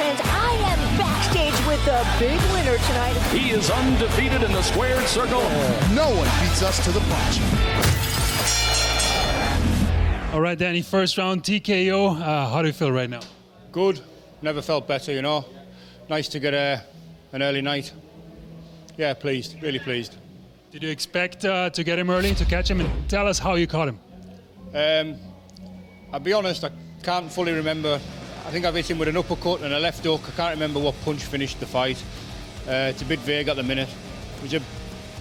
fans, I am backstage with the big winner tonight. He is undefeated in the squared circle. No one beats us to the punch. All right, Danny, first round TKO. Uh, how do you feel right now? Good. Never felt better, you know. Nice to get a, an early night. Yeah, pleased. Really pleased. Did you expect uh, to get him early to catch him? And tell us how you caught him. Um, I'll be honest, I can't fully remember. I think I've hit him with an uppercut and a left hook. I can't remember what punch finished the fight. Uh, it's a bit vague at the minute. It was a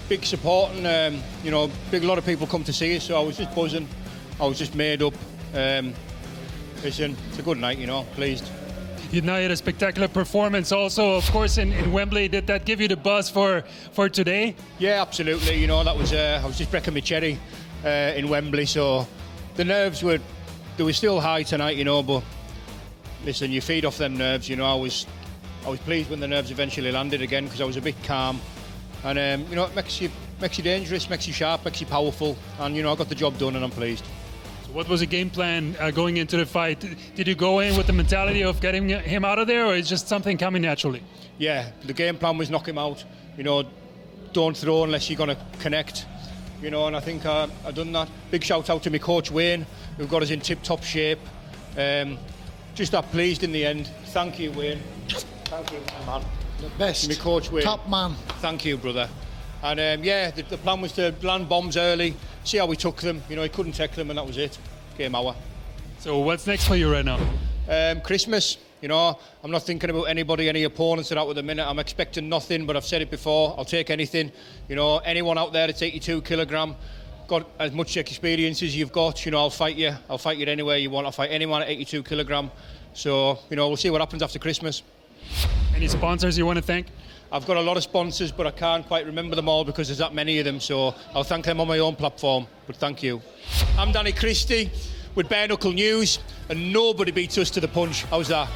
big support, and um, you know, big lot of people come to see us, so I was just buzzing. I was just made up. Um, listen, it's a good night, you know. Pleased. You now had a spectacular performance, also, of course, in, in Wembley. Did that give you the buzz for for today? Yeah, absolutely. You know, that was uh, I was just breaking my cherry uh, in Wembley, so the nerves were they were still high tonight, you know. But listen, you feed off them nerves. You know, I was I was pleased when the nerves eventually landed again because I was a bit calm, and um, you know, it makes you makes you dangerous, makes you sharp, makes you powerful, and you know, I got the job done, and I'm pleased. So what was the game plan uh, going into the fight? Did you go in with the mentality of getting him out of there, or is just something coming naturally? Yeah, the game plan was knock him out. You know, don't throw unless you're going to connect. You know, and I think uh, I've done that. Big shout out to my coach Wayne, who got us in tip-top shape. Um, just that pleased in the end. Thank you, Wayne. Thank you, man. The best. My coach Wayne. Top man. Thank you, brother. And um, yeah, the, the plan was to land bombs early, see how we took them. You know, he couldn't take them, and that was it. Game hour. So what's next for you right now? Um, Christmas. You know, I'm not thinking about anybody, any opponents that out with the minute. I'm expecting nothing, but I've said it before. I'll take anything. You know, anyone out there that's 82 kilogram, got as much experience as you've got. You know, I'll fight you. I'll fight you anywhere you want. I'll fight anyone at 82 kilogram. So, you know, we'll see what happens after Christmas. Any sponsors you want to thank? I've got a lot of sponsors, but I can't quite remember them all because there's that many of them. So I'll thank them on my own platform. But thank you. I'm Danny Christie with Bare Knuckle News, and nobody beats us to the punch. How's that?